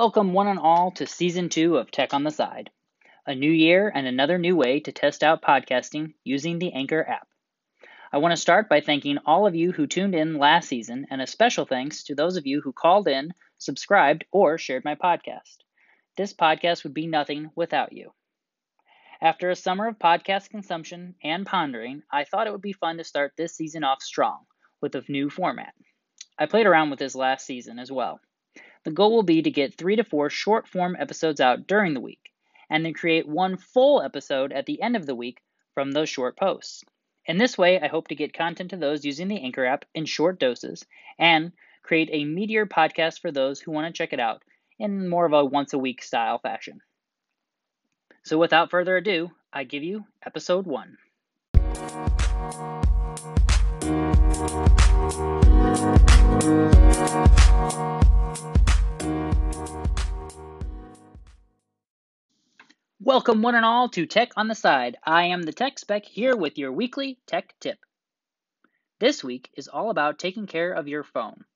Welcome, one and all, to season two of Tech on the Side, a new year and another new way to test out podcasting using the Anchor app. I want to start by thanking all of you who tuned in last season, and a special thanks to those of you who called in, subscribed, or shared my podcast. This podcast would be nothing without you. After a summer of podcast consumption and pondering, I thought it would be fun to start this season off strong with a new format. I played around with this last season as well. The goal will be to get three to four short form episodes out during the week, and then create one full episode at the end of the week from those short posts. In this way, I hope to get content to those using the Anchor app in short doses and create a meatier podcast for those who want to check it out in more of a once a week style fashion. So, without further ado, I give you episode one. Welcome, one and all, to Tech on the Side. I am the Tech Spec here with your weekly tech tip. This week is all about taking care of your phone.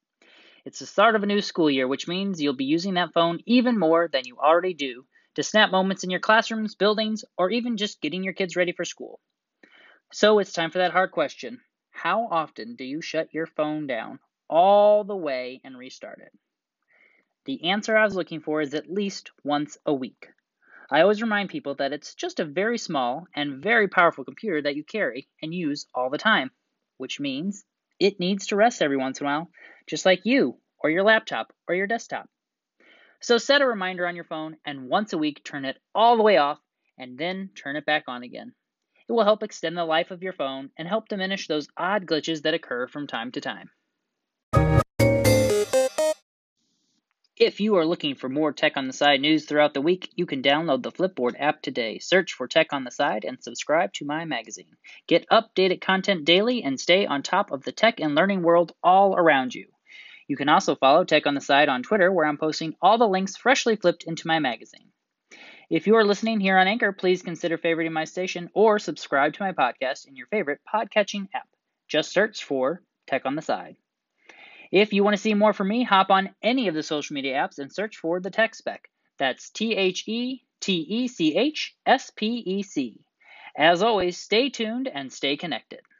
It's the start of a new school year, which means you'll be using that phone even more than you already do to snap moments in your classrooms, buildings, or even just getting your kids ready for school. So it's time for that hard question How often do you shut your phone down all the way and restart it? The answer I was looking for is at least once a week. I always remind people that it's just a very small and very powerful computer that you carry and use all the time, which means it needs to rest every once in a while, just like you or your laptop or your desktop. So set a reminder on your phone and once a week turn it all the way off and then turn it back on again. It will help extend the life of your phone and help diminish those odd glitches that occur from time to time. If you are looking for more Tech on the Side news throughout the week, you can download the Flipboard app today. Search for Tech on the Side and subscribe to my magazine. Get updated content daily and stay on top of the tech and learning world all around you. You can also follow Tech on the Side on Twitter, where I'm posting all the links freshly flipped into my magazine. If you are listening here on Anchor, please consider favoriting my station or subscribe to my podcast in your favorite podcatching app. Just search for Tech on the Side. If you want to see more from me, hop on any of the social media apps and search for the Tech Spec. That's T H E T E C H S P E C. As always, stay tuned and stay connected.